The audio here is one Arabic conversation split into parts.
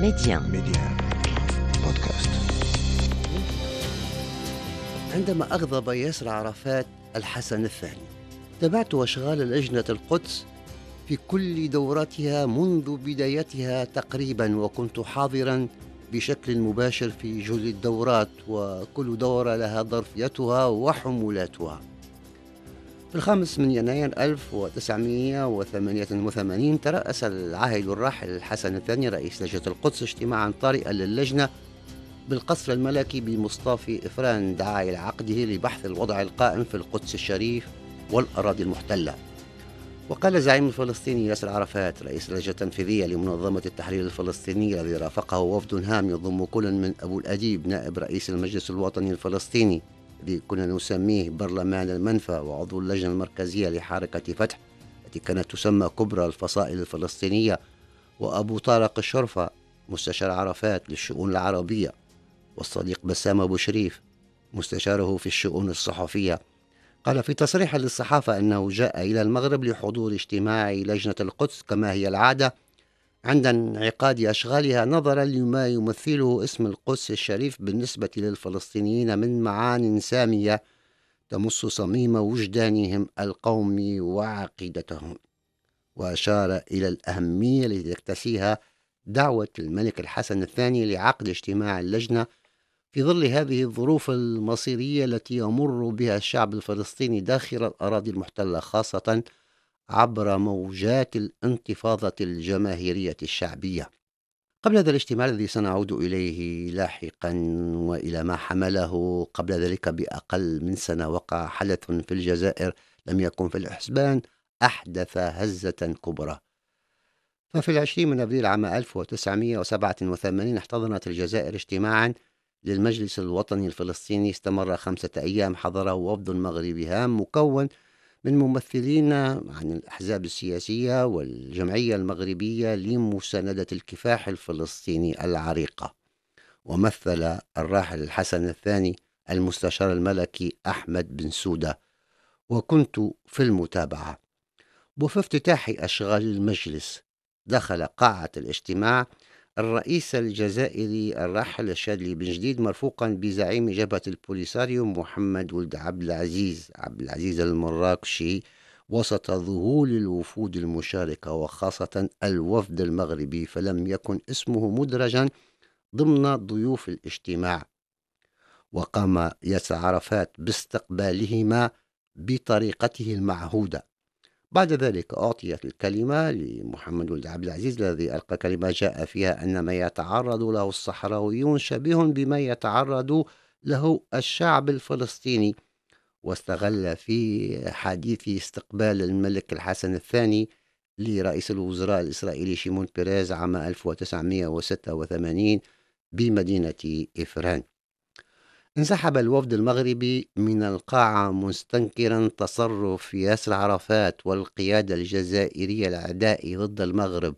ميديان ميديان بودكاست. عندما أغضب ياسر عرفات الحسن الثاني تابعت أشغال لجنة القدس في كل دوراتها منذ بدايتها تقريبا وكنت حاضرا بشكل مباشر في جل الدورات وكل دورة لها ظرفيتها وحمولاتها. في الخامس من يناير 1988 ترأس العاهل الراحل الحسن الثاني رئيس لجنة القدس اجتماعا طارئا للجنة بالقصر الملكي بمصطفى إفران دعا إلى عقده لبحث الوضع القائم في القدس الشريف والأراضي المحتلة. وقال الزعيم الفلسطيني ياسر عرفات رئيس اللجنة التنفيذية لمنظمة التحرير الفلسطينية الذي رافقه وفد هام يضم كل من أبو الأديب نائب رئيس المجلس الوطني الفلسطيني. كنا نسميه برلمان المنفى وعضو اللجنة المركزية لحركة فتح التي كانت تسمى كبرى الفصائل الفلسطينية وأبو طارق الشرفة مستشار عرفات للشؤون العربية والصديق بسام أبو شريف مستشاره في الشؤون الصحفية. قال في تصريح للصحافة أنه جاء إلى المغرب لحضور اجتماع لجنة القدس كما هي العادة عند انعقاد أشغالها نظرا لما يمثله اسم القدس الشريف بالنسبة للفلسطينيين من معان سامية تمس صميم وجدانهم القومي وعقيدتهم. وأشار إلى الأهمية التي تكتسيها دعوة الملك الحسن الثاني لعقد اجتماع اللجنة في ظل هذه الظروف المصيرية التي يمر بها الشعب الفلسطيني داخل الأراضي المحتلة خاصة عبر موجات الانتفاضة الجماهيرية الشعبية. قبل هذا الاجتماع الذي سنعود إليه لاحقا وإلى ما حمله قبل ذلك بأقل من سنة وقع حدث في الجزائر لم يكن في الحسبان أحدث هزة كبرى. ففي العشرين من أبريل عام 1987 احتضنت الجزائر اجتماعا للمجلس الوطني الفلسطيني. استمر خمسة أيام حضره وفد مغربي هام مكون من ممثلين عن الأحزاب السياسية والجمعية المغربية لمساندة الكفاح الفلسطيني العريقة ومثل الراحل الحسن الثاني المستشار الملكي أحمد بن سودة وكنت في المتابعة. وفي افتتاح أشغال المجلس دخل قاعة الاجتماع الرئيس الجزائري الراحل الشاذلي بن جديد مرفوقا بزعيم جبهة البوليساريو محمد ولد عبد العزيز. عبد العزيز المراكشي وسط ذهول الوفود المشاركة وخاصة الوفد المغربي فلم يكن اسمه مدرجا ضمن ضيوف الاجتماع. وقام ياسر عرفات باستقبالهما بطريقته المعهودة. بعد ذلك أعطيت الكلمة لمحمد ولد عبد العزيز الذي ألقى كلمة جاء فيها أن ما يتعرض له الصحراويون شبيه بما يتعرض له الشعب الفلسطيني واستغل في حديث استقبال الملك الحسن الثاني لرئيس الوزراء الإسرائيلي شيمون بيريز عام 1986 بمدينة إفران. انسحب الوفد المغربي من القاعة مستنكرا تصرف ياسر عرفات والقيادة الجزائرية العداء ضد المغرب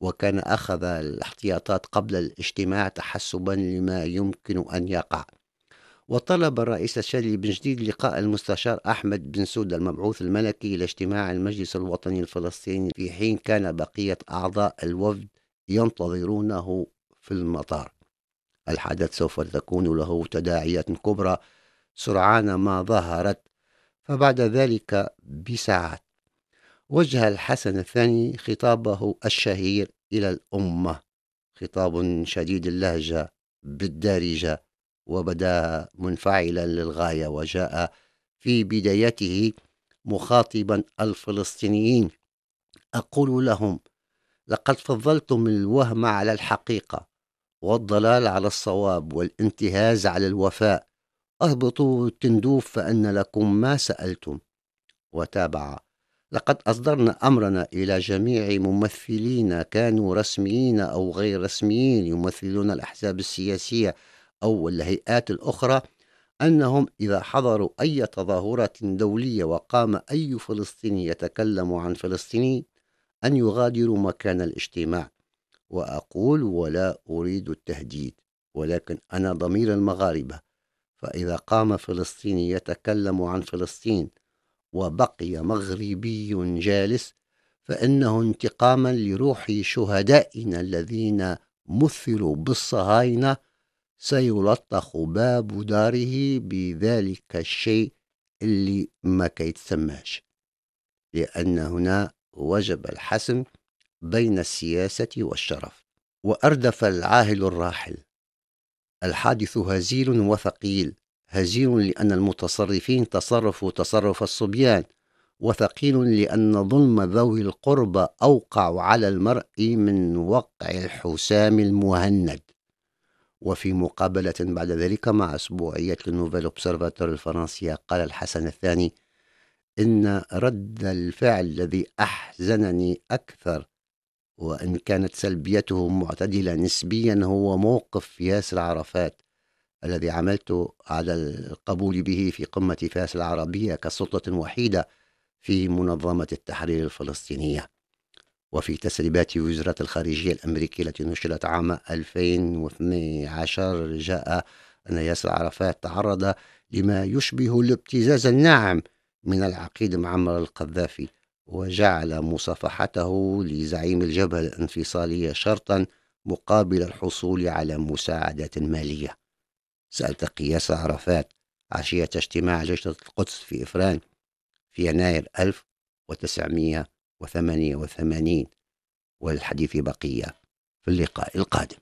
وكان أخذ الاحتياطات قبل الاجتماع تحسبا لما يمكن أن يقع. وطلب الرئيس الشاذلي بن جديد لقاء المستشار أحمد بن سودة المبعوث الملكي إلى اجتماع المجلس الوطني الفلسطيني في حين كان بقية أعضاء الوفد ينتظرونه في المطار. الحدث سوف تكون له تداعيات كبرى سرعان ما ظهرت فبعد ذلك بساعات. وجه الحسن الثاني خطابه الشهير إلى الأمة. خطاب شديد اللهجة بالدارجة وبدا منفعلا للغاية وجاء في بدايته مخاطبا الفلسطينيين. أقول لهم لقد فضلتم الوهم على الحقيقة والضلال على الصواب والانتهاز على الوفاء. أهبطوا التندوف فأن لكم ما سألتم. وتابع. لقد أصدرنا أمرنا إلى جميع ممثلين كانوا رسميين أو غير رسميين يمثلون الأحزاب السياسية أو الهيئات الأخرى أنهم إذا حضروا أي تظاهره دولية وقام أي فلسطيني يتكلم عن فلسطيني أن يغادروا مكان الاجتماع. وأقول ولا أريد التهديد ولكن أنا ضمير المغاربة. فإذا قام فلسطيني يتكلم عن فلسطين وبقي مغربي جالس فإنه انتقاما لروح شهدائنا الذين مثل بالصهاينة سيلطخ باب داره بذلك الشيء اللي ما كيتسماش. لأن هنا وجب الحسم بين السياسة والشرف وأردف العاهل الراحل. الحادث هزيل وثقيل هزيل لأن المتصرفين تصرفوا تصرف الصبيان وثقيل لأن ظلم ذوي القربى أوقع على المرء من وقع الحسام المهند. وفي مقابلة بعد ذلك مع أسبوعية النوفيل أوبسرفاتور الفرنسية قال الحسن الثاني إن رد الفعل الذي أحزنني أكثر وإن كانت سلبيته معتدلة نسبيا هو موقف ياسر عرفات الذي عملت على القبول به في قمة فاس العربية كسلطة وحيدة في منظمة التحرير الفلسطينية. وفي تسريبات وزارة الخارجية الأمريكية التي نشرت عام 2012 جاء أن ياسر عرفات تعرض لما يشبه الابتزاز الناعم من العقيد معمر القذافي. وجعل مصافحته لزعيم الجبهة الانفصالية شرطا مقابل الحصول على مساعدات مالية. سألتقي ياسر عرفات عشية اجتماع لجنة القدس في إفران في يناير 1988 والحديث بقية في اللقاء القادم.